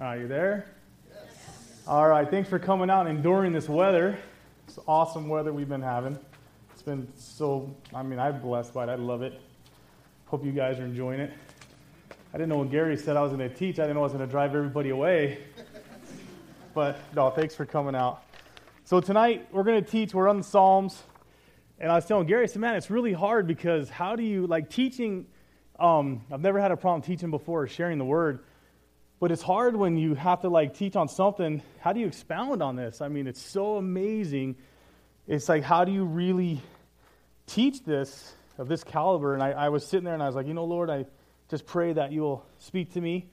Are you there? Yes. All right. Thanks for coming out and enduring this weather. It's awesome weather we've been having. It's been so, I mean, I'm blessed by it. I love it. Hope you guys are enjoying it. I didn't know when Gary said I was going to teach, I didn't know I was going to drive everybody away. But no, thanks for coming out. So tonight we're going to teach, we're on the Psalms. And I was telling Gary, I said, man, it's really hard because how do you, like teaching, um, I've never had a problem teaching before or sharing the word. But it's hard when you have to like teach on something. How do you expound on this? I mean, it's so amazing. It's like, how do you really teach this of this caliber? And I, I was sitting there and I was like, you know, Lord, I just pray that you will speak to me.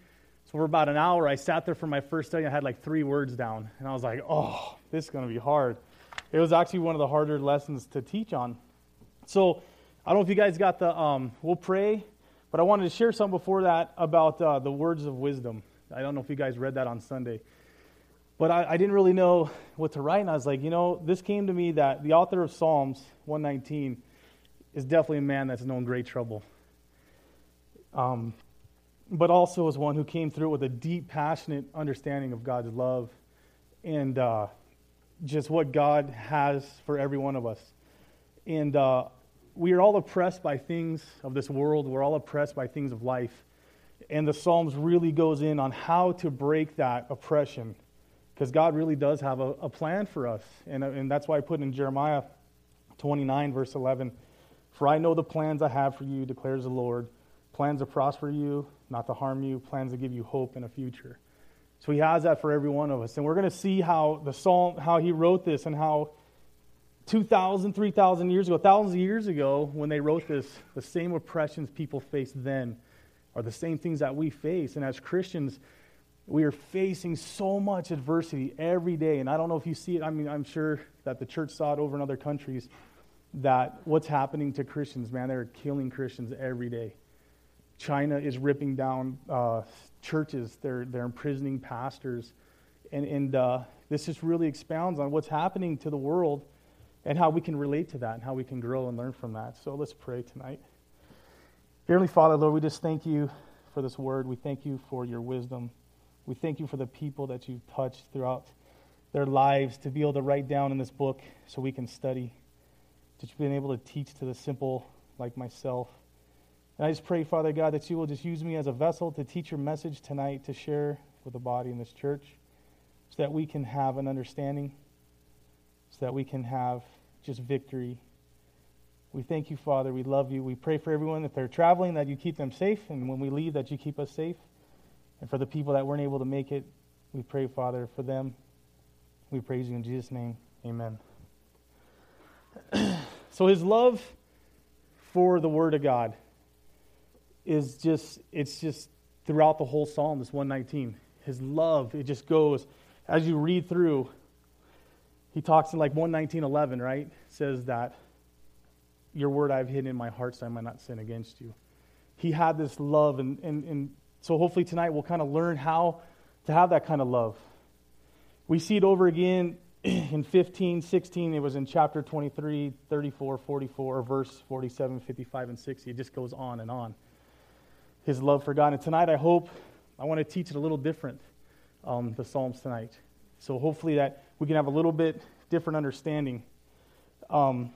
So for about an hour, I sat there for my first study. I had like three words down. And I was like, oh, this is going to be hard. It was actually one of the harder lessons to teach on. So I don't know if you guys got the, um, we'll pray, but I wanted to share something before that about uh, the words of wisdom. I don't know if you guys read that on Sunday. But I, I, didn't really know what to write, and I was like, you know, this came to me that the author of Psalms 119 is definitely a man that's known great trouble. Um, but also is one who came through with a deep, passionate understanding of God's love and uh, just what God has for every one of us. And uh, we are all oppressed by things of this world, we're all oppressed by things of life. And the Psalms really goes in on how to break that oppression because God really does have a, a plan for us. And, uh, and that's why I put in Jeremiah 29, verse 11 For I know the plans I have for you, declares the Lord plans to prosper you, not to harm you, plans to give you hope and a future. So he has that for every one of us. And we're going to see how the psalm, how he wrote this and how 2,000, 3,000 years ago, thousands of years ago, when they wrote this, the same oppressions people faced then are the same things that we face. And as Christians, we are facing so much adversity every day. And I don't know if you see it. I mean, I'm sure that the church saw it over in other countries that what's happening to Christians, man, they're killing Christians every day. China is ripping down uh, churches, they're, they're imprisoning pastors. And, and uh, this just really expounds on what's happening to the world and how we can relate to that and how we can grow and learn from that. So let's pray tonight. Dearly Father, Lord, we just thank you for this word. We thank you for your wisdom. We thank you for the people that you've touched throughout their lives to be able to write down in this book so we can study. That you've been able to teach to the simple like myself. And I just pray, Father God, that you will just use me as a vessel to teach your message tonight to share with the body in this church so that we can have an understanding, so that we can have just victory we thank you, Father. We love you. We pray for everyone that they're traveling, that you keep them safe, and when we leave, that you keep us safe. And for the people that weren't able to make it, we pray, Father, for them. We praise you in Jesus' name. Amen. so his love for the Word of God is just, it's just throughout the whole psalm, this 119. His love, it just goes, as you read through, he talks in like 119.11, right? says that your word I've hidden in my heart so I might not sin against you. He had this love, and, and, and so hopefully tonight we'll kind of learn how to have that kind of love. We see it over again in 15, 16. It was in chapter 23, 34, 44, verse 47, 55, and 60. It just goes on and on. His love for God. And tonight I hope, I want to teach it a little different, um, the Psalms tonight. So hopefully that we can have a little bit different understanding. Um,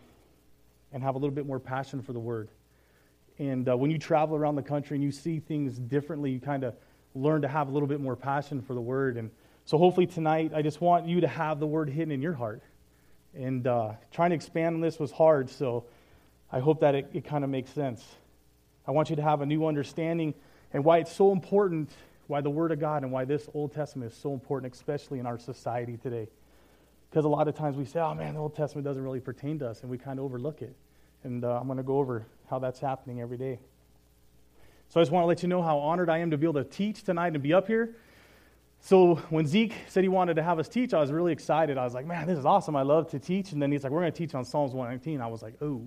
and have a little bit more passion for the word. And uh, when you travel around the country and you see things differently, you kind of learn to have a little bit more passion for the word. And so hopefully tonight, I just want you to have the word hidden in your heart. And uh, trying to expand on this was hard, so I hope that it, it kind of makes sense. I want you to have a new understanding and why it's so important, why the Word of God and why this Old Testament is so important, especially in our society today. Because a lot of times we say, oh man, the Old Testament doesn't really pertain to us, and we kind of overlook it. And uh, I'm going to go over how that's happening every day. So I just want to let you know how honored I am to be able to teach tonight and be up here. So when Zeke said he wanted to have us teach, I was really excited. I was like, man, this is awesome. I love to teach. And then he's like, we're going to teach on Psalms 119. I was like, oh,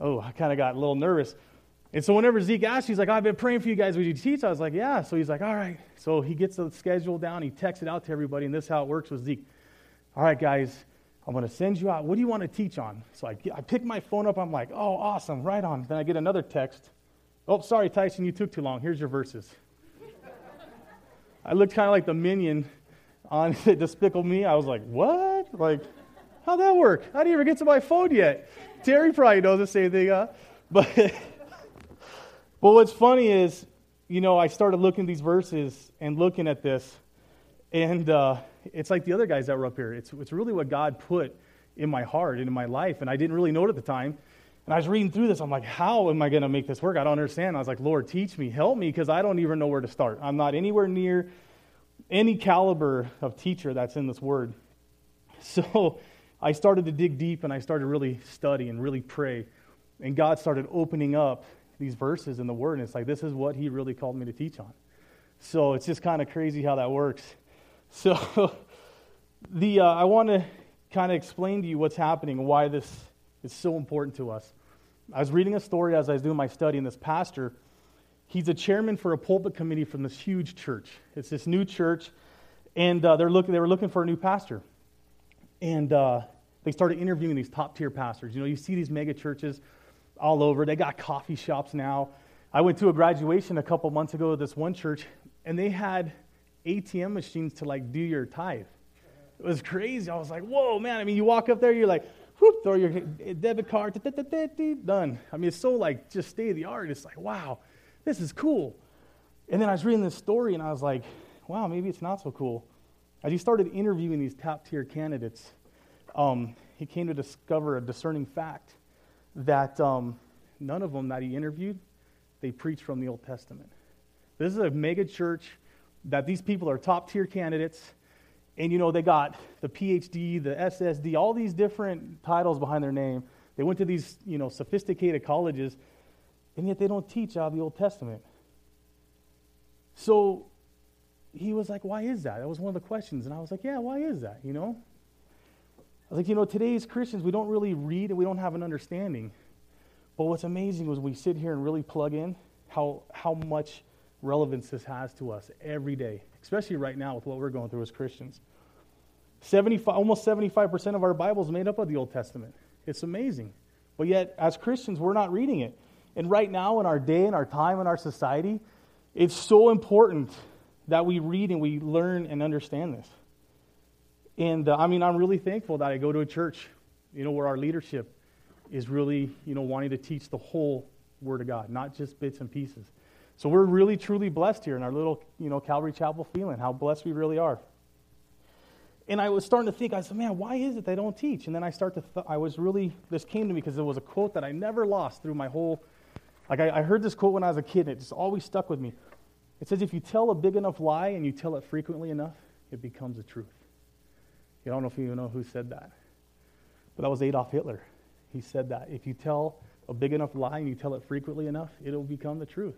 oh, I kind of got a little nervous. And so whenever Zeke asked, he's like, I've been praying for you guys. Would you teach? I was like, yeah. So he's like, all right. So he gets the schedule down. He texts it out to everybody. And this is how it works with Zeke all right, guys, I'm going to send you out. What do you want to teach on? So I, I pick my phone up. I'm like, oh, awesome, right on. Then I get another text. Oh, sorry, Tyson, you took too long. Here's your verses. I looked kind of like the minion on Despicable Me. I was like, what? Like, how'd that work? I didn't even get to my phone yet. Terry probably knows the same thing, huh? But, but what's funny is, you know, I started looking these verses and looking at this, and uh, it's like the other guys that were up here. It's, it's really what God put in my heart and in my life, and I didn't really know it at the time. And I was reading through this. I'm like, how am I going to make this work? I don't understand. I was like, Lord, teach me, help me, because I don't even know where to start. I'm not anywhere near any caliber of teacher that's in this word. So I started to dig deep and I started to really study and really pray. And God started opening up these verses in the word. And it's like, this is what He really called me to teach on. So it's just kind of crazy how that works. So the, uh, I want to kind of explain to you what's happening and why this is so important to us. I was reading a story as I was doing my study, and this pastor, he's a chairman for a pulpit committee from this huge church. It's this new church, and uh, they're looking, they were looking for a new pastor. And uh, they started interviewing these top tier pastors. You know, you see these mega churches all over, they got coffee shops now. I went to a graduation a couple months ago at this one church, and they had ATM machines to like do your tithe. It was crazy. I was like, whoa, man. I mean, you walk up there, you're like, whoop, throw your debit card, done. I mean, it's so like just state of the art. It's like, wow, this is cool. And then I was reading this story and I was like, wow, maybe it's not so cool. As he started interviewing these top tier candidates, um, he came to discover a discerning fact that um, none of them that he interviewed, they preached from the Old Testament. This is a mega church that these people are top tier candidates and you know, they got the PhD, the SSD, all these different titles behind their name. They went to these, you know, sophisticated colleges, and yet they don't teach out of the Old Testament. So he was like, Why is that? That was one of the questions. And I was like, Yeah, why is that? You know? I was like, You know, today's Christians, we don't really read and we don't have an understanding. But what's amazing was we sit here and really plug in how, how much relevance this has to us every day especially right now with what we're going through as Christians. 75, almost 75% of our Bible is made up of the Old Testament. It's amazing. But yet, as Christians, we're not reading it. And right now, in our day, in our time, in our society, it's so important that we read and we learn and understand this. And uh, I mean, I'm really thankful that I go to a church, you know, where our leadership is really, you know, wanting to teach the whole Word of God, not just bits and pieces. So we're really, truly blessed here in our little, you know, Calvary Chapel feeling, how blessed we really are. And I was starting to think, I said, man, why is it they don't teach? And then I start to, th- I was really, this came to me because it was a quote that I never lost through my whole, like I, I heard this quote when I was a kid, and it just always stuck with me. It says, if you tell a big enough lie and you tell it frequently enough, it becomes a truth. You don't know if you know who said that. But that was Adolf Hitler. He said that. If you tell a big enough lie and you tell it frequently enough, it'll become the truth.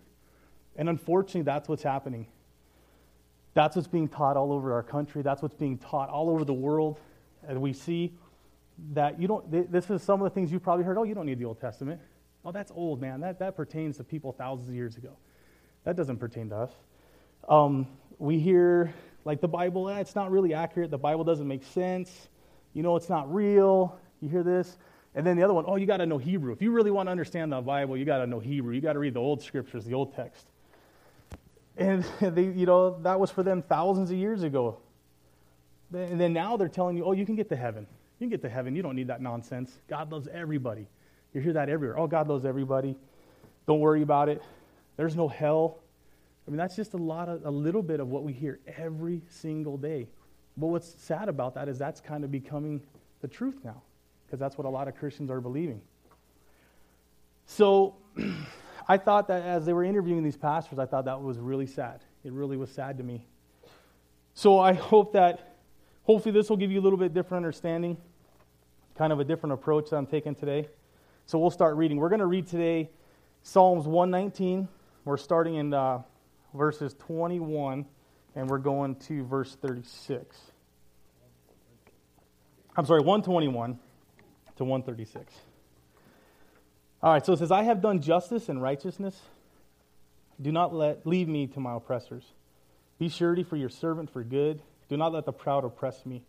And unfortunately, that's what's happening. That's what's being taught all over our country. That's what's being taught all over the world. And we see that you don't, this is some of the things you probably heard. Oh, you don't need the Old Testament. Oh, that's old, man. That, that pertains to people thousands of years ago. That doesn't pertain to us. Um, we hear, like, the Bible, eh, it's not really accurate. The Bible doesn't make sense. You know, it's not real. You hear this. And then the other one, oh, you got to know Hebrew. If you really want to understand the Bible, you got to know Hebrew. You got to read the old scriptures, the old text. And they, you know, that was for them thousands of years ago. And then now they're telling you, oh, you can get to heaven. You can get to heaven. You don't need that nonsense. God loves everybody. You hear that everywhere. Oh, God loves everybody. Don't worry about it. There's no hell. I mean, that's just a lot of a little bit of what we hear every single day. But what's sad about that is that's kind of becoming the truth now, because that's what a lot of Christians are believing. So I thought that as they were interviewing these pastors, I thought that was really sad. It really was sad to me. So I hope that, hopefully, this will give you a little bit different understanding, kind of a different approach that I'm taking today. So we'll start reading. We're going to read today Psalms 119. We're starting in uh, verses 21, and we're going to verse 36. I'm sorry, 121 to 136. All right, so it says, I have done justice and righteousness. Do not let leave me to my oppressors. Be surety for your servant for good. Do not let the proud oppress me.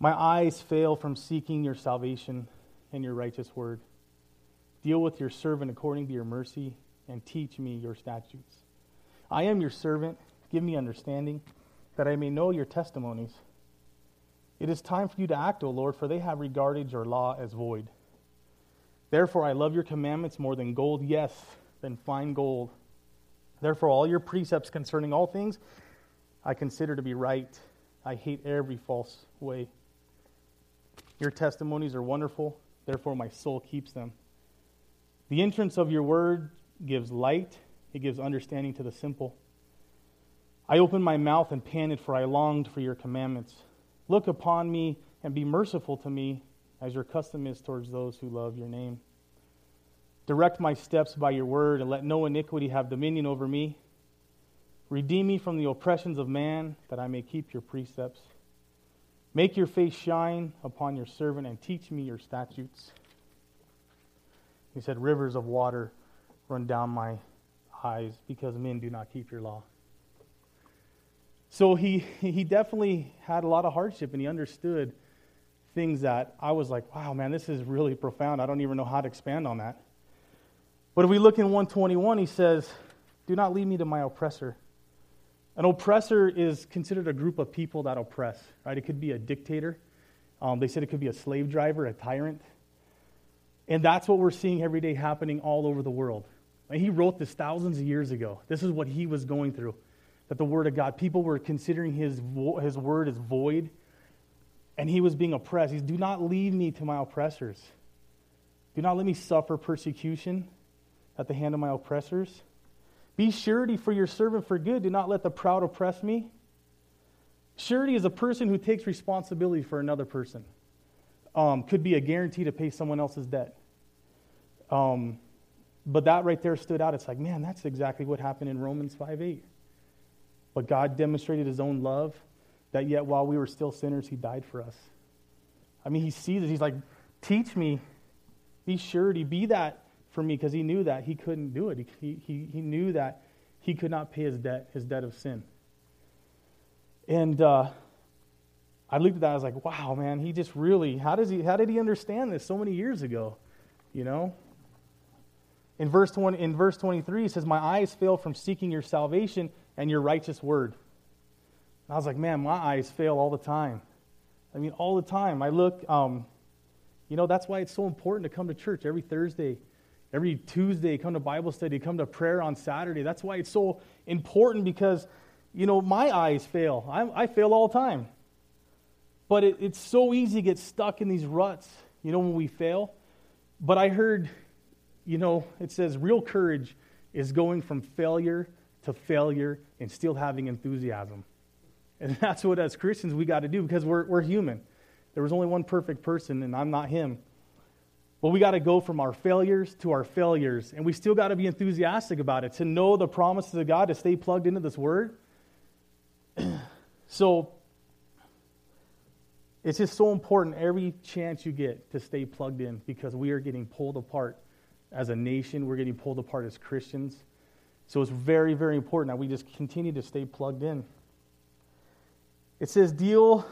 My eyes fail from seeking your salvation and your righteous word. Deal with your servant according to your mercy and teach me your statutes. I am your servant. give me understanding, that I may know your testimonies. It is time for you to act, O Lord, for they have regarded your law as void. Therefore, I love your commandments more than gold, yes, than fine gold. Therefore, all your precepts concerning all things I consider to be right. I hate every false way. Your testimonies are wonderful, therefore, my soul keeps them. The entrance of your word gives light, it gives understanding to the simple. I opened my mouth and panted, for I longed for your commandments. Look upon me and be merciful to me, as your custom is towards those who love your name. Direct my steps by your word, and let no iniquity have dominion over me. Redeem me from the oppressions of man, that I may keep your precepts. Make your face shine upon your servant, and teach me your statutes. He said, Rivers of water run down my eyes because men do not keep your law. So he, he definitely had a lot of hardship and he understood things that I was like, wow, man, this is really profound. I don't even know how to expand on that. But if we look in 121, he says, Do not lead me to my oppressor. An oppressor is considered a group of people that oppress, right? It could be a dictator. Um, they said it could be a slave driver, a tyrant. And that's what we're seeing every day happening all over the world. And he wrote this thousands of years ago. This is what he was going through that the Word of God, people were considering his, his Word as void, and he was being oppressed. He He's, Do not leave me to my oppressors. Do not let me suffer persecution at the hand of my oppressors. Be surety for your servant for good. Do not let the proud oppress me. Surety is a person who takes responsibility for another person. Um, could be a guarantee to pay someone else's debt. Um, but that right there stood out. It's like, man, that's exactly what happened in Romans 5 8. But God demonstrated his own love that yet while we were still sinners, he died for us. I mean, he sees it. He's like, teach me, be surety, be that for me, because he knew that he couldn't do it. He, he, he knew that he could not pay his debt, his debt of sin. And uh, I looked at that, I was like, wow, man, he just really, how, does he, how did he understand this so many years ago? You know? In verse, 20, in verse 23, he says, My eyes fail from seeking your salvation and your righteous word. And I was like, man, my eyes fail all the time. I mean, all the time. I look, um, you know, that's why it's so important to come to church every Thursday, every Tuesday, come to Bible study, come to prayer on Saturday. That's why it's so important because, you know, my eyes fail. I, I fail all the time. But it, it's so easy to get stuck in these ruts, you know, when we fail. But I heard, you know, it says real courage is going from failure to failure and still having enthusiasm. And that's what, as Christians, we got to do because we're, we're human. There was only one perfect person, and I'm not him. But we got to go from our failures to our failures, and we still got to be enthusiastic about it, to know the promises of God, to stay plugged into this word. so, it's just so important every chance you get to stay plugged in because we are getting pulled apart as a nation, we're getting pulled apart as Christians. So it's very, very important that we just continue to stay plugged in. It says, Deal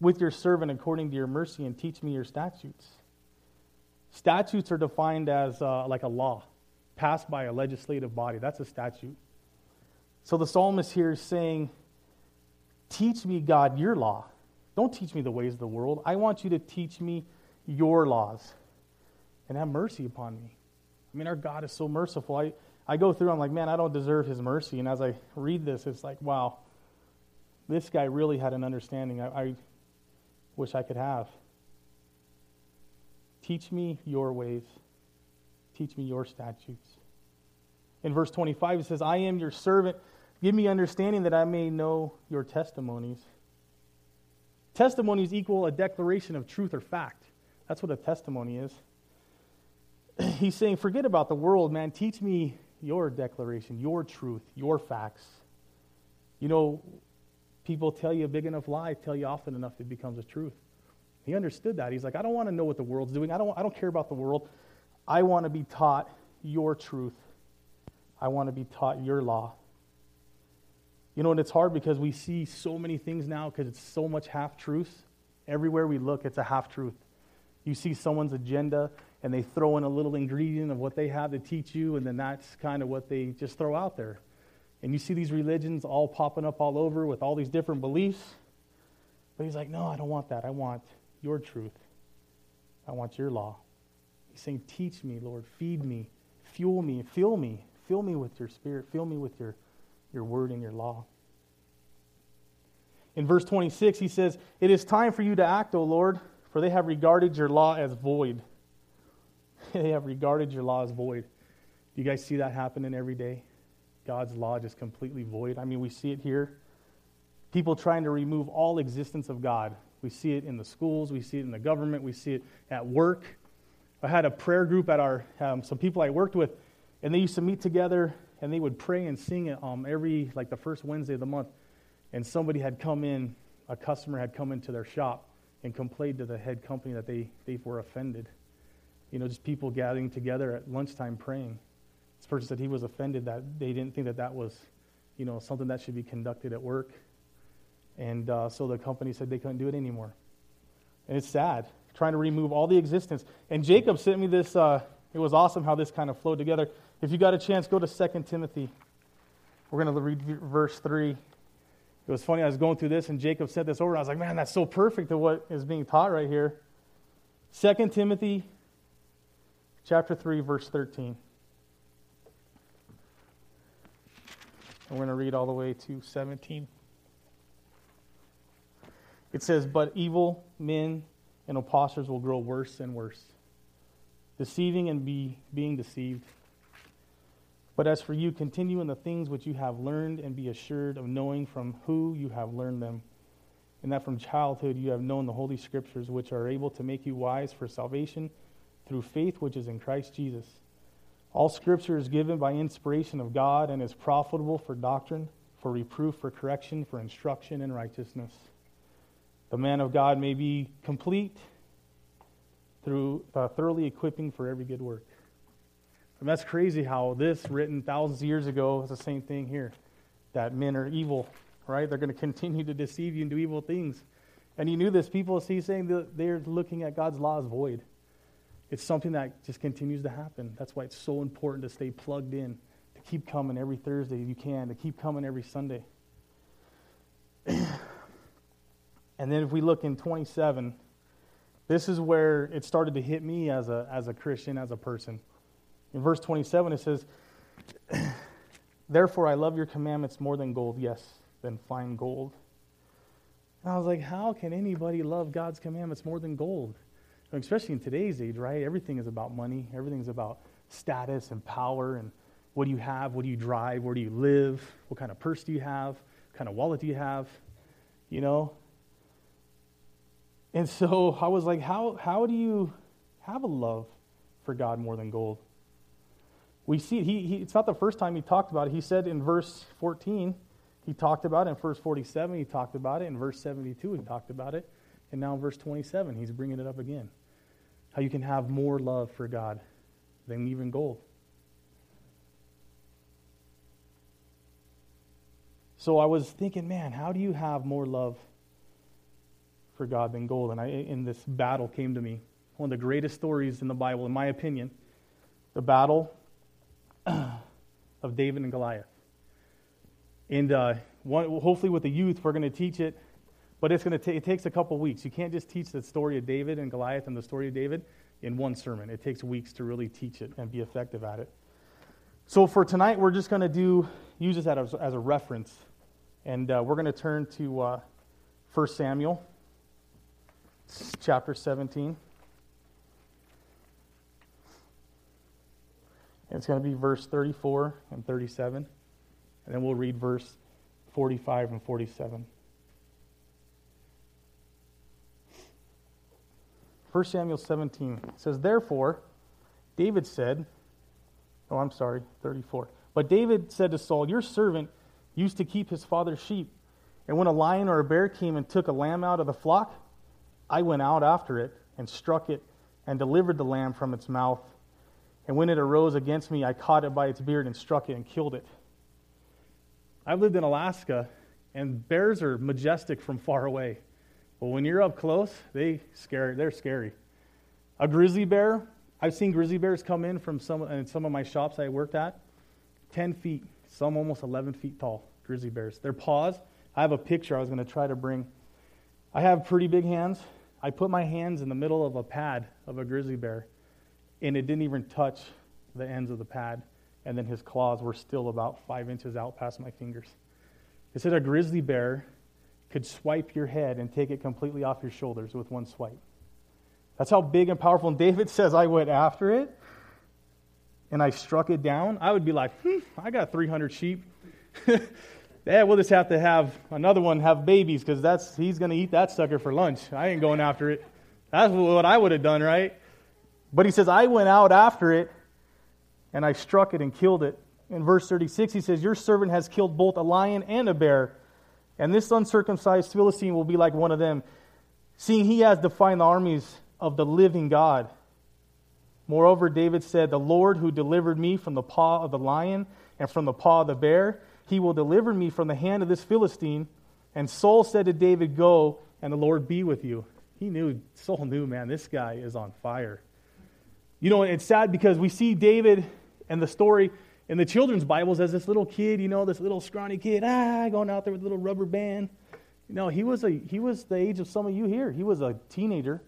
with your servant according to your mercy and teach me your statutes. Statutes are defined as uh, like a law passed by a legislative body. That's a statute. So the psalmist here is saying, Teach me, God, your law. Don't teach me the ways of the world. I want you to teach me your laws and have mercy upon me. I mean, our God is so merciful. I, I go through, I'm like, man, I don't deserve his mercy. And as I read this, it's like, wow, this guy really had an understanding I, I wish I could have. Teach me your ways, teach me your statutes. In verse 25, it says, I am your servant. Give me understanding that I may know your testimonies. Testimonies equal a declaration of truth or fact. That's what a testimony is he's saying, forget about the world, man. Teach me your declaration, your truth, your facts. You know, people tell you a big enough lie, tell you often enough, it becomes a truth. He understood that. He's like, I don't want to know what the world's doing. I don't, I don't care about the world. I want to be taught your truth. I want to be taught your law. You know, and it's hard because we see so many things now because it's so much half truth. Everywhere we look, it's a half truth. You see someone's agenda, and they throw in a little ingredient of what they have to teach you, and then that's kind of what they just throw out there. And you see these religions all popping up all over with all these different beliefs. But he's like, no, I don't want that. I want your truth. I want your law. He's saying, teach me, Lord. Feed me. Fuel me. Fill me. Fill me with your spirit. Fill me with your, your word and your law. In verse 26, he says, It is time for you to act, O Lord, for they have regarded your law as void. they have regarded your law as void. Do you guys see that happening every day? God's law just completely void. I mean, we see it here. People trying to remove all existence of God. We see it in the schools, we see it in the government, we see it at work. I had a prayer group at our, um, some people I worked with, and they used to meet together and they would pray and sing it um, every, like the first Wednesday of the month. And somebody had come in, a customer had come into their shop and complained to the head company that they, they were offended. You know, just people gathering together at lunchtime praying. This person said he was offended that they didn't think that that was, you know, something that should be conducted at work. And uh, so the company said they couldn't do it anymore. And it's sad, trying to remove all the existence. And Jacob sent me this. Uh, it was awesome how this kind of flowed together. If you got a chance, go to 2 Timothy. We're going to read verse 3. It was funny, I was going through this, and Jacob sent this over. I was like, man, that's so perfect to what is being taught right here. 2 Timothy chapter 3, verse 13. And we're going to read all the way to 17. It says, But evil men and impostors will grow worse and worse, deceiving and be, being deceived. But as for you, continue in the things which you have learned and be assured of knowing from who you have learned them, and that from childhood you have known the Holy Scriptures, which are able to make you wise for salvation through faith which is in Christ Jesus. All Scripture is given by inspiration of God and is profitable for doctrine, for reproof, for correction, for instruction in righteousness. The man of God may be complete through uh, thoroughly equipping for every good work. And that's crazy how this, written thousands of years ago, is the same thing here. That men are evil, right? They're going to continue to deceive you and do evil things. And he knew this. People see saying that they're looking at God's law as void. It's something that just continues to happen. That's why it's so important to stay plugged in, to keep coming every Thursday if you can, to keep coming every Sunday. and then if we look in 27, this is where it started to hit me as a, as a Christian, as a person. In verse 27, it says, Therefore I love your commandments more than gold, yes, than fine gold. And I was like, how can anybody love God's commandments more than gold? Especially in today's age, right? Everything is about money, everything's about status and power and what do you have, what do you drive, where do you live, what kind of purse do you have, what kind of wallet do you have, you know? And so I was like, how, how do you have a love for God more than gold? we see he, he, it's not the first time he talked about it. He said in verse 14, he talked about it. In verse 47, he talked about it. In verse 72, he talked about it. And now in verse 27, he's bringing it up again. How you can have more love for God than even gold. So I was thinking, man, how do you have more love for God than gold? And I, in this battle came to me one of the greatest stories in the Bible, in my opinion. The battle of David and Goliath. And uh, one, hopefully, with the youth, we're going to teach it, but it's going to it takes a couple weeks. You can't just teach the story of David and Goliath and the story of David in one sermon. It takes weeks to really teach it and be effective at it. So for tonight, we're just going to do use this as, as a reference, and uh, we're going to turn to uh, 1 Samuel, chapter 17. It's going to be verse 34 and 37. And then we'll read verse 45 and 47. 1 Samuel 17 says, Therefore, David said, Oh, I'm sorry, 34. But David said to Saul, Your servant used to keep his father's sheep. And when a lion or a bear came and took a lamb out of the flock, I went out after it and struck it and delivered the lamb from its mouth and when it arose against me, I caught it by its beard and struck it and killed it. I've lived in Alaska, and bears are majestic from far away. But when you're up close, they scare, they're scary. A grizzly bear, I've seen grizzly bears come in from some, in some of my shops I worked at, 10 feet, some almost 11 feet tall, grizzly bears. Their paws, I have a picture I was going to try to bring. I have pretty big hands. I put my hands in the middle of a pad of a grizzly bear, and it didn't even touch the ends of the pad. And then his claws were still about five inches out past my fingers. It said a grizzly bear could swipe your head and take it completely off your shoulders with one swipe. That's how big and powerful. And David says, I went after it and I struck it down. I would be like, hmm, I got 300 sheep. yeah, we'll just have to have another one have babies because that's he's going to eat that sucker for lunch. I ain't going after it. That's what I would have done, right? But he says, I went out after it and I struck it and killed it. In verse 36, he says, Your servant has killed both a lion and a bear, and this uncircumcised Philistine will be like one of them, seeing he has defied the armies of the living God. Moreover, David said, The Lord who delivered me from the paw of the lion and from the paw of the bear, he will deliver me from the hand of this Philistine. And Saul said to David, Go, and the Lord be with you. He knew, Saul knew, man, this guy is on fire. You know, it's sad because we see David and the story in the children's Bibles as this little kid, you know, this little scrawny kid, ah, going out there with a little rubber band. You know, he was, a, he was the age of some of you here. He was a teenager.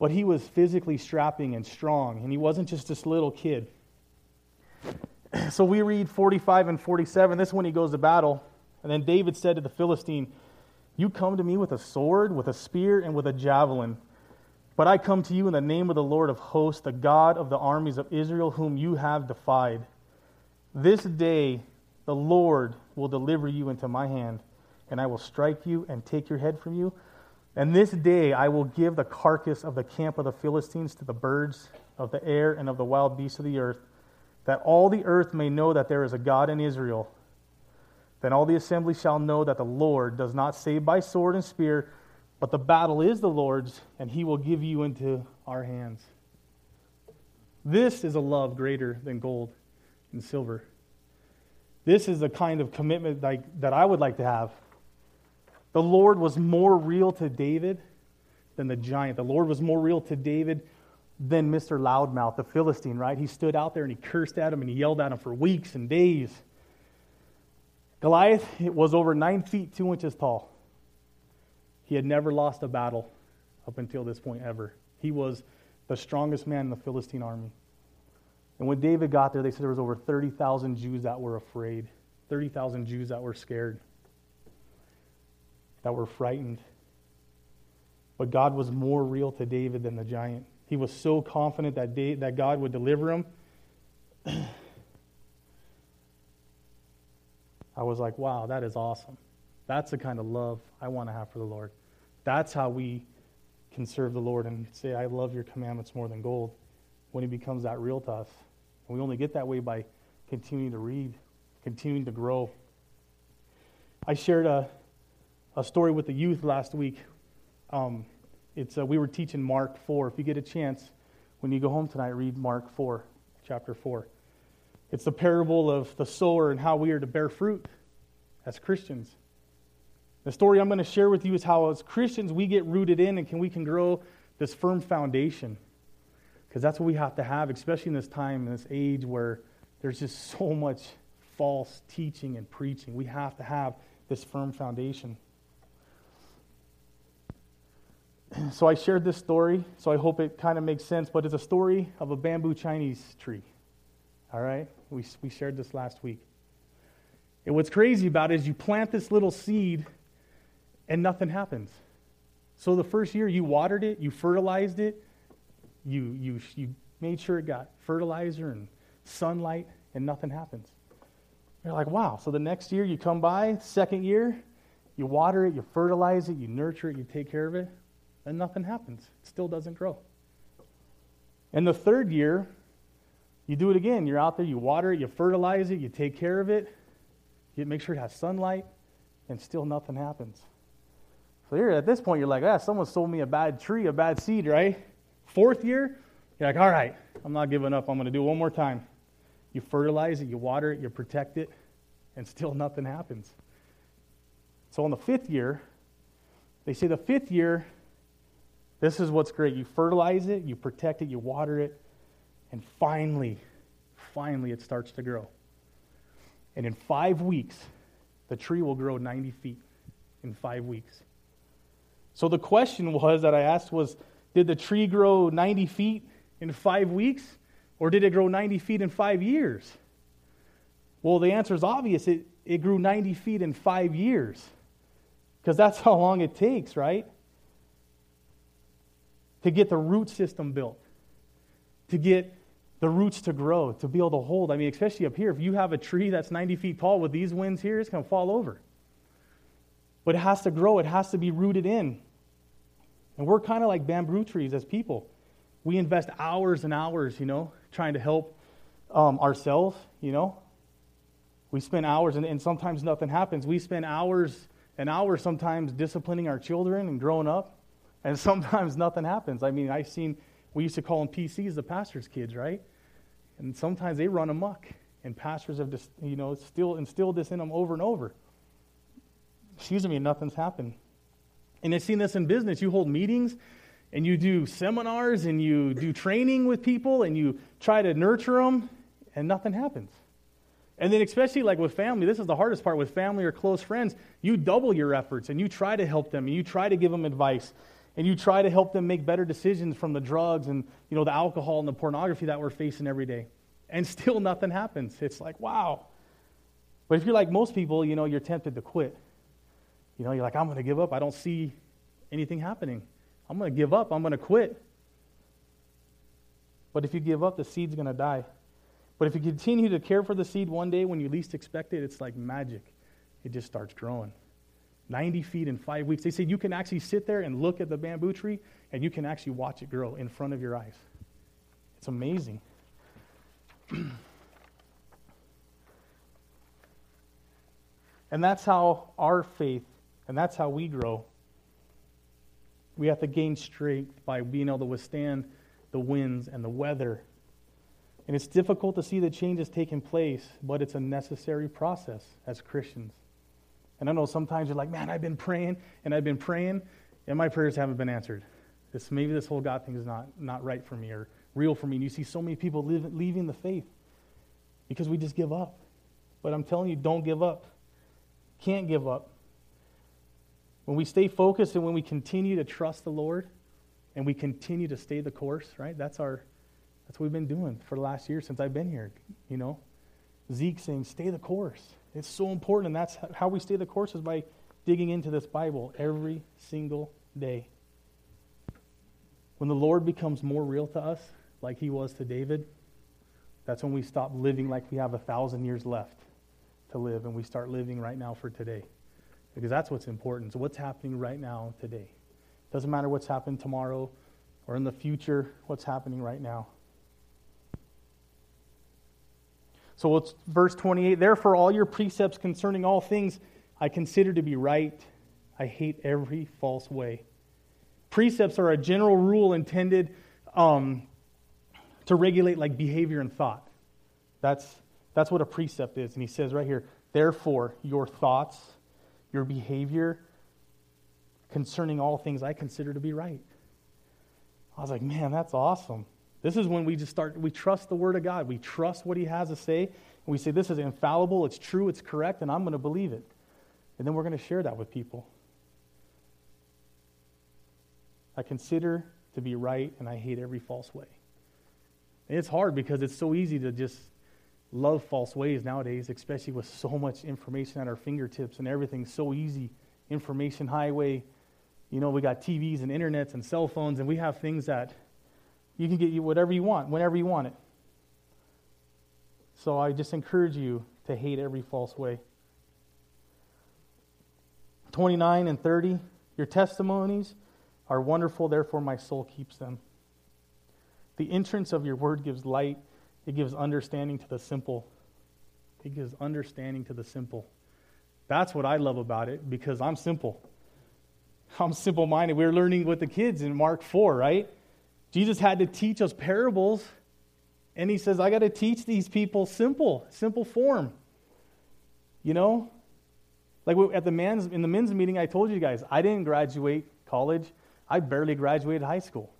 But he was physically strapping and strong, and he wasn't just this little kid. So we read 45 and 47. This is when he goes to battle. And then David said to the Philistine, You come to me with a sword, with a spear, and with a javelin. But I come to you in the name of the Lord of hosts, the God of the armies of Israel, whom you have defied. This day the Lord will deliver you into my hand, and I will strike you and take your head from you. And this day I will give the carcass of the camp of the Philistines to the birds of the air and of the wild beasts of the earth, that all the earth may know that there is a God in Israel. Then all the assembly shall know that the Lord does not save by sword and spear but the battle is the Lord's, and he will give you into our hands. This is a love greater than gold and silver. This is the kind of commitment that I would like to have. The Lord was more real to David than the giant. The Lord was more real to David than Mr. Loudmouth, the Philistine, right? He stood out there and he cursed at him and he yelled at him for weeks and days. Goliath was over nine feet, two inches tall. He had never lost a battle up until this point ever. He was the strongest man in the Philistine army. And when David got there, they said there was over 30,000 Jews that were afraid, 30,000 Jews that were scared, that were frightened. But God was more real to David than the giant. He was so confident that, that God would deliver him. I was like, wow, that is awesome. That's the kind of love I want to have for the Lord. That's how we can serve the Lord and say, I love your commandments more than gold when He becomes that real to us. And we only get that way by continuing to read, continuing to grow. I shared a, a story with the youth last week. Um, it's, uh, we were teaching Mark 4. If you get a chance, when you go home tonight, read Mark 4, chapter 4. It's the parable of the sower and how we are to bear fruit as Christians. The story I'm going to share with you is how, as Christians, we get rooted in and can, we can grow this firm foundation. Because that's what we have to have, especially in this time, in this age where there's just so much false teaching and preaching. We have to have this firm foundation. So I shared this story, so I hope it kind of makes sense, but it's a story of a bamboo Chinese tree. All right? We, we shared this last week. And what's crazy about it is you plant this little seed and nothing happens. So the first year you watered it, you fertilized it, you, you, you made sure it got fertilizer and sunlight, and nothing happens. You're like, wow. So the next year you come by, second year, you water it, you fertilize it, you nurture it, you take care of it, and nothing happens. It still doesn't grow. And the third year, you do it again. You're out there, you water it, you fertilize it, you take care of it, you make sure it has sunlight, and still nothing happens. So here at this point, you're like, ah, someone sold me a bad tree, a bad seed, right? Fourth year, you're like, all right, I'm not giving up. I'm going to do it one more time. You fertilize it, you water it, you protect it, and still nothing happens. So on the fifth year, they say the fifth year, this is what's great. You fertilize it, you protect it, you water it, and finally, finally it starts to grow. And in five weeks, the tree will grow 90 feet in five weeks. So the question was that I asked was Did the tree grow 90 feet in five weeks, or did it grow 90 feet in five years? Well, the answer is obvious. It, it grew 90 feet in five years, because that's how long it takes, right? To get the root system built, to get the roots to grow, to be able to hold. I mean, especially up here, if you have a tree that's 90 feet tall with these winds here, it's going to fall over. But it has to grow, it has to be rooted in. And we're kind of like bamboo trees as people. We invest hours and hours, you know, trying to help um, ourselves, you know. We spend hours, and, and sometimes nothing happens. We spend hours and hours sometimes disciplining our children and growing up, and sometimes nothing happens. I mean, I've seen we used to call them PCs, the pastor's kids, right? And sometimes they run amok, and pastors have just, you know, still instilled this in them over and over. Excuse me, nothing's happened. And I've seen this in business. You hold meetings and you do seminars and you do training with people and you try to nurture them, and nothing happens. And then, especially like with family, this is the hardest part with family or close friends. You double your efforts and you try to help them and you try to give them advice and you try to help them make better decisions from the drugs and you know the alcohol and the pornography that we're facing every day and still nothing happens it's like wow but if you're like most people you know you're tempted to quit you know you're like i'm going to give up. I don't see anything happening. I'm going to give up. I'm going to quit. But if you give up the seed's going to die. But if you continue to care for the seed one day when you least expect it it's like magic. It just starts growing. 90 feet in five weeks. They said you can actually sit there and look at the bamboo tree and you can actually watch it grow in front of your eyes. It's amazing. and that's how our faith and that's how we grow. We have to gain strength by being able to withstand the winds and the weather. And it's difficult to see the changes taking place, but it's a necessary process as Christians. And I know sometimes you're like, man, I've been praying and I've been praying, and my prayers haven't been answered. This, maybe this whole God thing is not, not right for me or real for me. And you see so many people leaving the faith because we just give up. But I'm telling you, don't give up. Can't give up. When we stay focused and when we continue to trust the Lord and we continue to stay the course, right? That's our that's what we've been doing for the last year since I've been here, you know. Zeke saying, stay the course. It's so important, and that's how we stay the course is by digging into this Bible every single day. When the Lord becomes more real to us, like he was to David, that's when we stop living like we have a thousand years left to live, and we start living right now for today. Because that's what's important. So, what's happening right now today? Doesn't matter what's happened tomorrow or in the future, what's happening right now. So it's verse 28 Therefore, all your precepts concerning all things I consider to be right. I hate every false way. Precepts are a general rule intended um, to regulate like behavior and thought. That's, that's what a precept is. And he says right here, therefore, your thoughts, your behavior concerning all things I consider to be right. I was like, man, that's awesome. This is when we just start, we trust the Word of God. We trust what He has to say. And we say, this is infallible, it's true, it's correct, and I'm going to believe it. And then we're going to share that with people. I consider to be right, and I hate every false way. And it's hard because it's so easy to just love false ways nowadays, especially with so much information at our fingertips and everything's so easy. Information highway. You know, we got TVs and internets and cell phones, and we have things that you can get you whatever you want, whenever you want it. So I just encourage you to hate every false way. 29 and 30, your testimonies are wonderful, therefore my soul keeps them. The entrance of your word gives light, it gives understanding to the simple. It gives understanding to the simple. That's what I love about it because I'm simple. I'm simple minded. We are learning with the kids in Mark 4, right? Jesus had to teach us parables, and he says, I got to teach these people simple, simple form. You know? Like at the men's, in the men's meeting, I told you guys, I didn't graduate college. I barely graduated high school.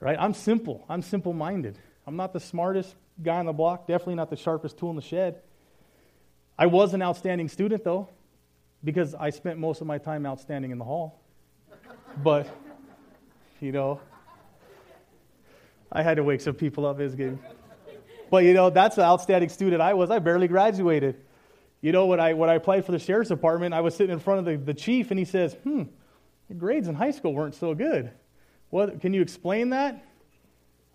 Right? I'm simple. I'm simple minded. I'm not the smartest guy on the block, definitely not the sharpest tool in the shed. I was an outstanding student, though, because I spent most of my time outstanding in the hall. But, you know, I had to wake some people up as good. But, you know, that's the outstanding student I was. I barely graduated. You know, when I, when I applied for the sheriff's department, I was sitting in front of the, the chief, and he says, hmm, your grades in high school weren't so good. What, can you explain that?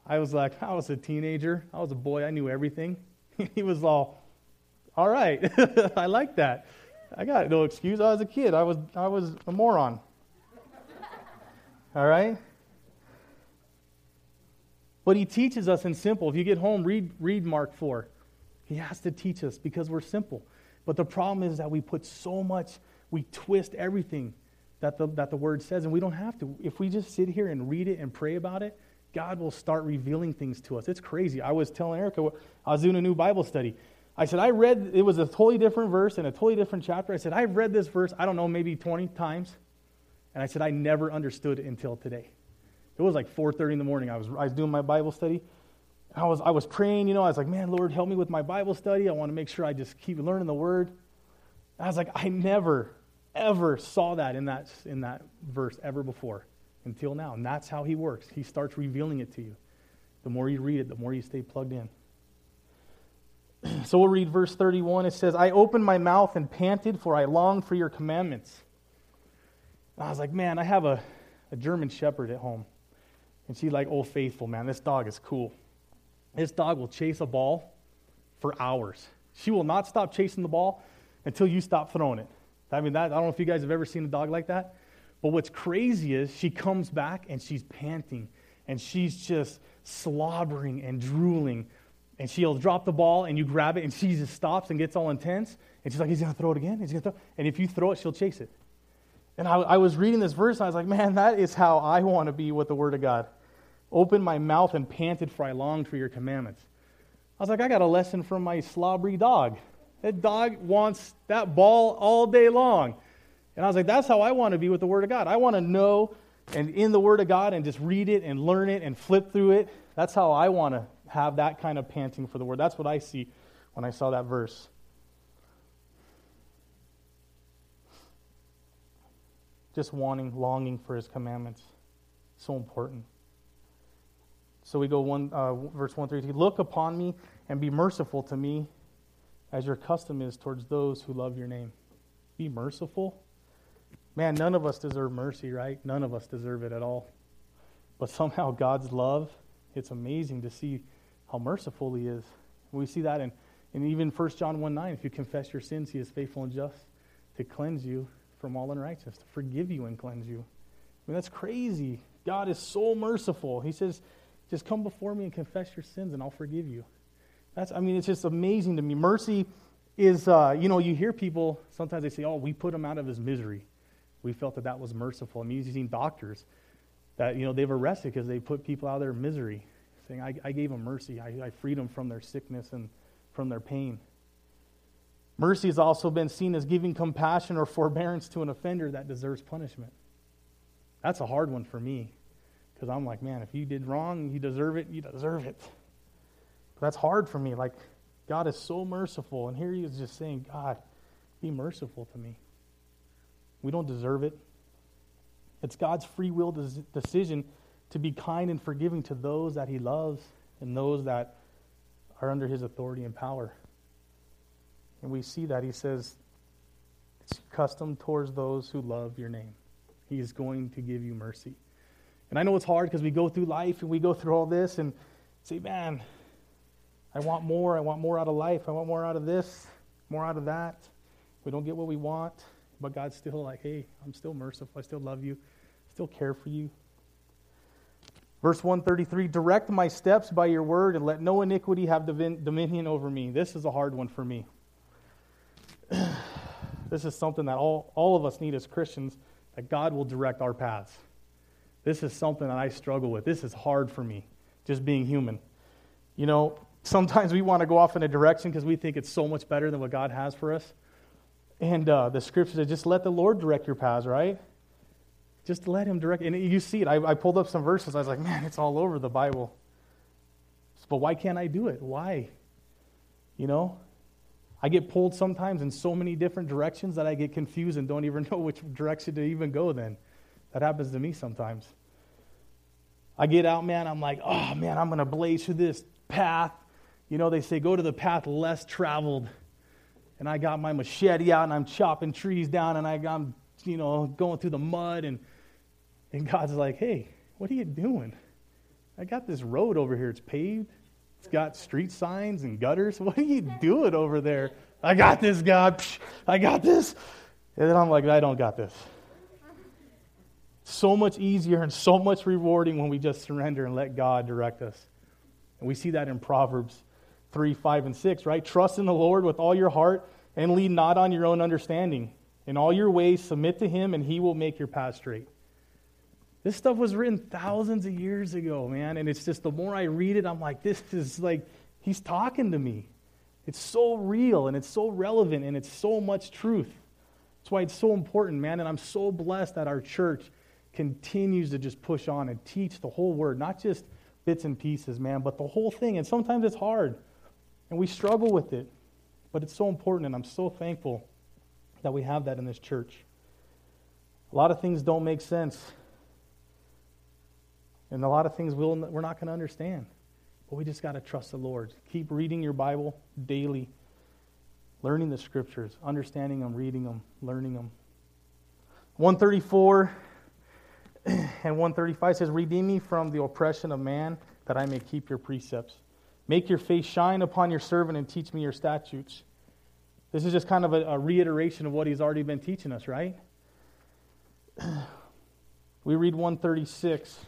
I was like, I was a teenager. I was a boy. I knew everything. he was all, all right. I like that. I got no excuse. I was a kid. I was, I was a moron. all right? But he teaches us in simple. If you get home, read, read Mark 4. He has to teach us because we're simple. But the problem is that we put so much, we twist everything that the, that the word says, and we don't have to. If we just sit here and read it and pray about it, God will start revealing things to us. It's crazy. I was telling Erica, I was doing a new Bible study. I said, I read, it was a totally different verse and a totally different chapter. I said, I've read this verse, I don't know, maybe 20 times. And I said, I never understood it until today. It was like 4.30 in the morning. I was, I was doing my Bible study. I was, I was praying, you know, I was like, man, Lord, help me with my Bible study. I want to make sure I just keep learning the word. I was like, I never, ever saw that in that, in that verse ever before until now. And that's how he works. He starts revealing it to you. The more you read it, the more you stay plugged in. so we'll read verse 31. It says, I opened my mouth and panted, for I longed for your commandments. And I was like, man, I have a, a German shepherd at home. And she's like, oh, faithful, man. This dog is cool. This dog will chase a ball for hours. She will not stop chasing the ball until you stop throwing it. I mean, that, I don't know if you guys have ever seen a dog like that. But what's crazy is she comes back and she's panting and she's just slobbering and drooling. And she'll drop the ball and you grab it and she just stops and gets all intense. And she's like, he's going to throw it again. He's going to throw And if you throw it, she'll chase it. And I, I was reading this verse and I was like, man, that is how I want to be with the Word of God. Opened my mouth and panted, for I longed for your commandments. I was like, I got a lesson from my slobbery dog. That dog wants that ball all day long. And I was like, that's how I want to be with the Word of God. I want to know and in the Word of God and just read it and learn it and flip through it. That's how I want to have that kind of panting for the Word. That's what I see when I saw that verse. Just wanting, longing for His commandments. So important. So we go one, uh, verse 1 through 3. Look upon me and be merciful to me as your custom is towards those who love your name. Be merciful. Man, none of us deserve mercy, right? None of us deserve it at all. But somehow God's love, it's amazing to see how merciful He is. We see that in, in even 1 John 1 9. If you confess your sins, He is faithful and just to cleanse you from all unrighteousness, to forgive you and cleanse you. I mean, that's crazy. God is so merciful. He says, just come before me and confess your sins, and I'll forgive you. That's, I mean, it's just amazing to me. Mercy is, uh, you know, you hear people, sometimes they say, oh, we put him out of his misery. We felt that that was merciful. I mean, you've seen doctors that, you know, they've arrested because they put people out of their misery, saying, I, I gave them mercy. I, I freed them from their sickness and from their pain. Mercy has also been seen as giving compassion or forbearance to an offender that deserves punishment. That's a hard one for me because I'm like, man, if you did wrong, you deserve it, you deserve it. But that's hard for me. Like, God is so merciful. And here he is just saying, God, be merciful to me. We don't deserve it. It's God's free will des- decision to be kind and forgiving to those that He loves and those that are under His authority and power. And we see that He says, it's custom towards those who love your name. He is going to give you mercy. And I know it's hard because we go through life and we go through all this and say, man, I want more. I want more out of life. I want more out of this, more out of that. We don't get what we want. But God's still like, hey, I'm still merciful. I still love you, still care for you. Verse 133 Direct my steps by your word, and let no iniquity have dominion over me. This is a hard one for me. this is something that all, all of us need as Christians, that God will direct our paths. This is something that I struggle with. This is hard for me, just being human. You know, sometimes we want to go off in a direction because we think it's so much better than what God has for us. And uh, the scripture says, just let the Lord direct your paths, right? Just let him direct. And you see it. I, I pulled up some verses. I was like, man, it's all over the Bible. But why can't I do it? Why? You know? I get pulled sometimes in so many different directions that I get confused and don't even know which direction to even go then. That happens to me sometimes. I get out, man, I'm like, oh, man, I'm going to blaze through this path. You know, they say go to the path less traveled. And I got my machete out and I'm chopping trees down and I, I'm, you know, going through the mud. And, and God's like, hey, what are you doing? I got this road over here. It's paved. It's got street signs and gutters. What are you doing over there? I got this, God. I got this. And then I'm like, I don't got this so much easier and so much rewarding when we just surrender and let God direct us. And we see that in Proverbs 3, 5, and 6, right? Trust in the Lord with all your heart and lean not on your own understanding. In all your ways, submit to Him, and He will make your path straight. This stuff was written thousands of years ago, man. And it's just the more I read it, I'm like, this is like, He's talking to me. It's so real and it's so relevant and it's so much truth. That's why it's so important, man. And I'm so blessed that our church continues to just push on and teach the whole word, not just bits and pieces, man, but the whole thing. And sometimes it's hard and we struggle with it, but it's so important, and I'm so thankful that we have that in this church. A lot of things don't make sense, and a lot of things we'll, we're not going to understand, but we just got to trust the Lord. Keep reading your Bible daily, learning the scriptures, understanding them, reading them, learning them. 134 and 135 says, Redeem me from the oppression of man, that I may keep your precepts. Make your face shine upon your servant and teach me your statutes. This is just kind of a, a reiteration of what he's already been teaching us, right? we read 136,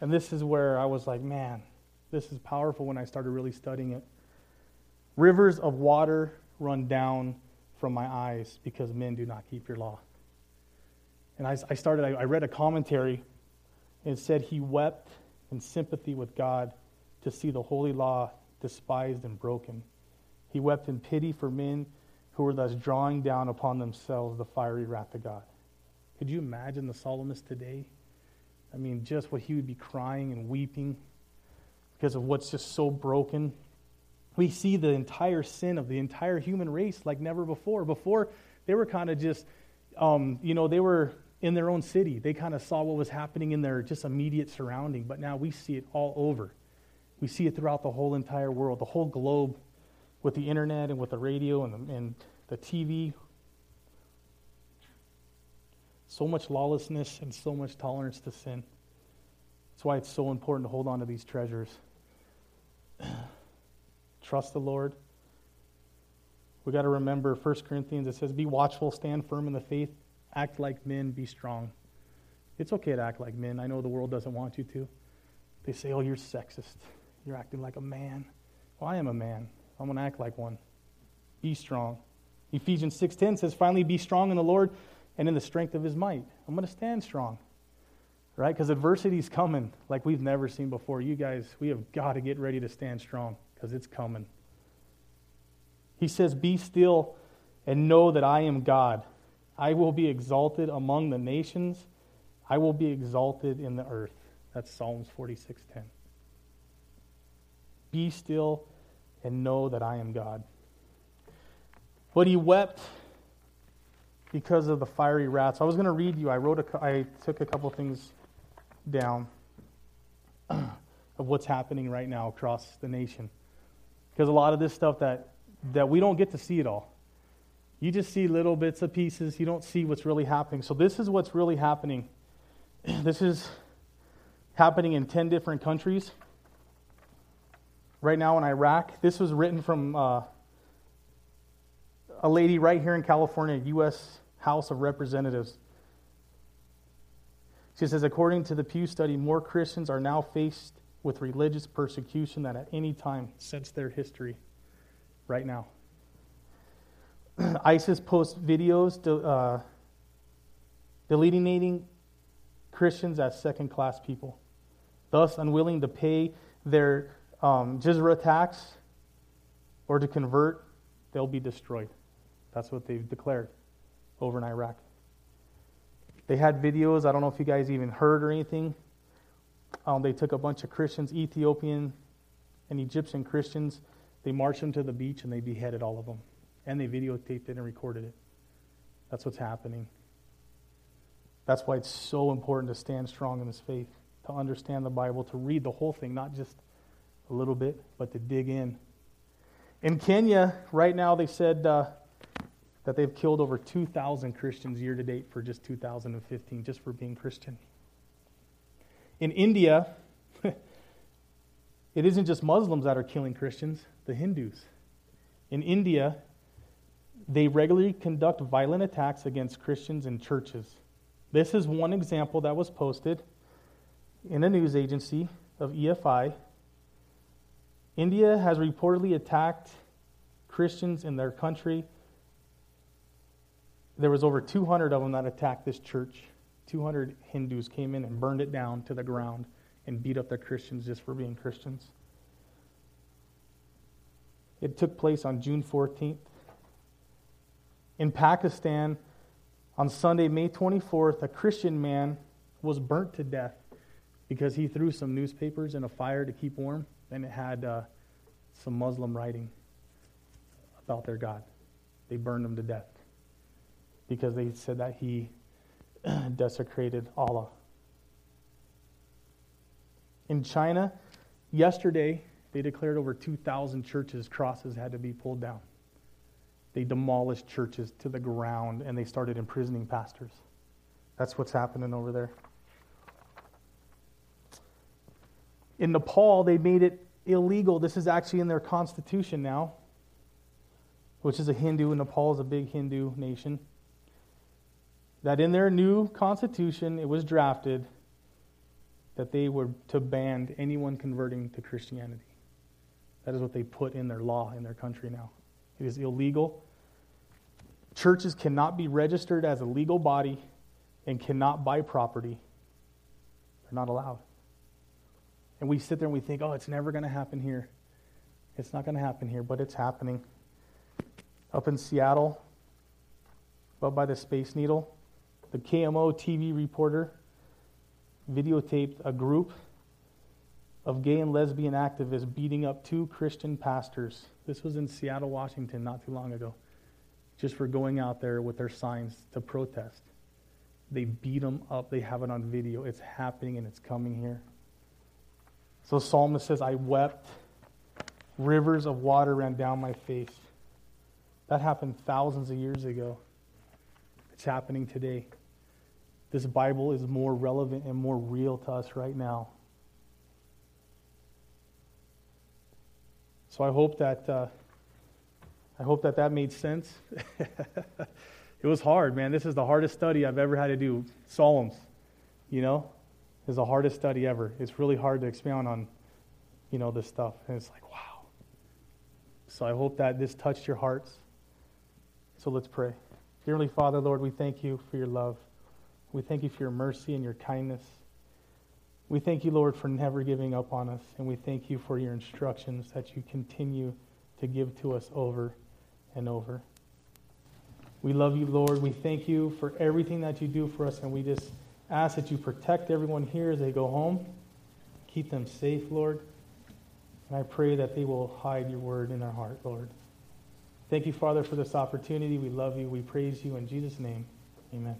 and this is where I was like, man, this is powerful when I started really studying it. Rivers of water run down from my eyes because men do not keep your law. And I, I started, I, I read a commentary, and said he wept in sympathy with God to see the holy law despised and broken. He wept in pity for men who were thus drawing down upon themselves the fiery wrath of God. Could you imagine the psalmist today? I mean, just what he would be crying and weeping because of what's just so broken. We see the entire sin of the entire human race like never before. Before, they were kind of just, um, you know, they were in their own city. They kind of saw what was happening in their just immediate surrounding, but now we see it all over. We see it throughout the whole entire world, the whole globe, with the internet and with the radio and the, and the TV. So much lawlessness and so much tolerance to sin. That's why it's so important to hold on to these treasures. Trust the Lord. We got to remember 1 Corinthians, it says, Be watchful, stand firm in the faith Act like men, be strong. It's okay to act like men. I know the world doesn't want you to. They say, oh, you're sexist. You're acting like a man. Well, I am a man. I'm going to act like one. Be strong. Ephesians 6.10 says, finally be strong in the Lord and in the strength of his might. I'm going to stand strong. Right? Because adversity's coming like we've never seen before. You guys, we have got to get ready to stand strong because it's coming. He says, Be still and know that I am God. I will be exalted among the nations. I will be exalted in the earth. That's Psalms 46:10. Be still and know that I am God. But he wept because of the fiery wrath. So I was going to read you. I wrote a, I took a couple things down of what's happening right now across the nation. Because a lot of this stuff that that we don't get to see it all. You just see little bits of pieces. You don't see what's really happening. So, this is what's really happening. This is happening in 10 different countries. Right now in Iraq, this was written from uh, a lady right here in California, U.S. House of Representatives. She says, according to the Pew study, more Christians are now faced with religious persecution than at any time since their history right now. ISIS posts videos de- uh, delineating Christians as second class people, thus unwilling to pay their um, jizya tax or to convert, they'll be destroyed. That's what they've declared over in Iraq. They had videos, I don't know if you guys even heard or anything. Um, they took a bunch of Christians, Ethiopian and Egyptian Christians, they marched them to the beach and they beheaded all of them and they videotaped it and recorded it. That's what's happening. That's why it's so important to stand strong in this faith, to understand the Bible, to read the whole thing, not just a little bit, but to dig in. In Kenya, right now, they said uh, that they've killed over 2,000 Christians year to date for just 2015, just for being Christian. In India, it isn't just Muslims that are killing Christians, the Hindus. In India, they regularly conduct violent attacks against Christians and churches. This is one example that was posted in a news agency of EFI. India has reportedly attacked Christians in their country. There was over 200 of them that attacked this church. 200 Hindus came in and burned it down to the ground and beat up the Christians just for being Christians. It took place on June 14th. In Pakistan, on Sunday, May 24th, a Christian man was burnt to death because he threw some newspapers in a fire to keep warm, and it had uh, some Muslim writing about their God. They burned him to death because they said that he desecrated Allah. In China, yesterday, they declared over 2,000 churches' crosses had to be pulled down. They demolished churches to the ground and they started imprisoning pastors. That's what's happening over there. In Nepal, they made it illegal. This is actually in their constitution now, which is a Hindu, and Nepal is a big Hindu nation. That in their new constitution, it was drafted that they were to ban anyone converting to Christianity. That is what they put in their law in their country now. It is illegal. Churches cannot be registered as a legal body and cannot buy property. They're not allowed. And we sit there and we think, oh, it's never going to happen here. It's not going to happen here, but it's happening. Up in Seattle, up by the Space Needle, the KMO TV reporter videotaped a group of gay and lesbian activists beating up two Christian pastors. This was in Seattle, Washington, not too long ago, just for going out there with their signs to protest. They beat them up. They have it on video. It's happening and it's coming here. So psalmist says, I wept. Rivers of water ran down my face. That happened thousands of years ago. It's happening today. This Bible is more relevant and more real to us right now. So I hope that uh, I hope that that made sense. it was hard, man. This is the hardest study I've ever had to do. Psalms, you know, is the hardest study ever. It's really hard to expound on, you know, this stuff. And it's like, wow. So I hope that this touched your hearts. So let's pray. Dearly Father, Lord, we thank you for your love. We thank you for your mercy and your kindness. We thank you, Lord, for never giving up on us. And we thank you for your instructions that you continue to give to us over and over. We love you, Lord. We thank you for everything that you do for us. And we just ask that you protect everyone here as they go home. Keep them safe, Lord. And I pray that they will hide your word in their heart, Lord. Thank you, Father, for this opportunity. We love you. We praise you. In Jesus' name, amen.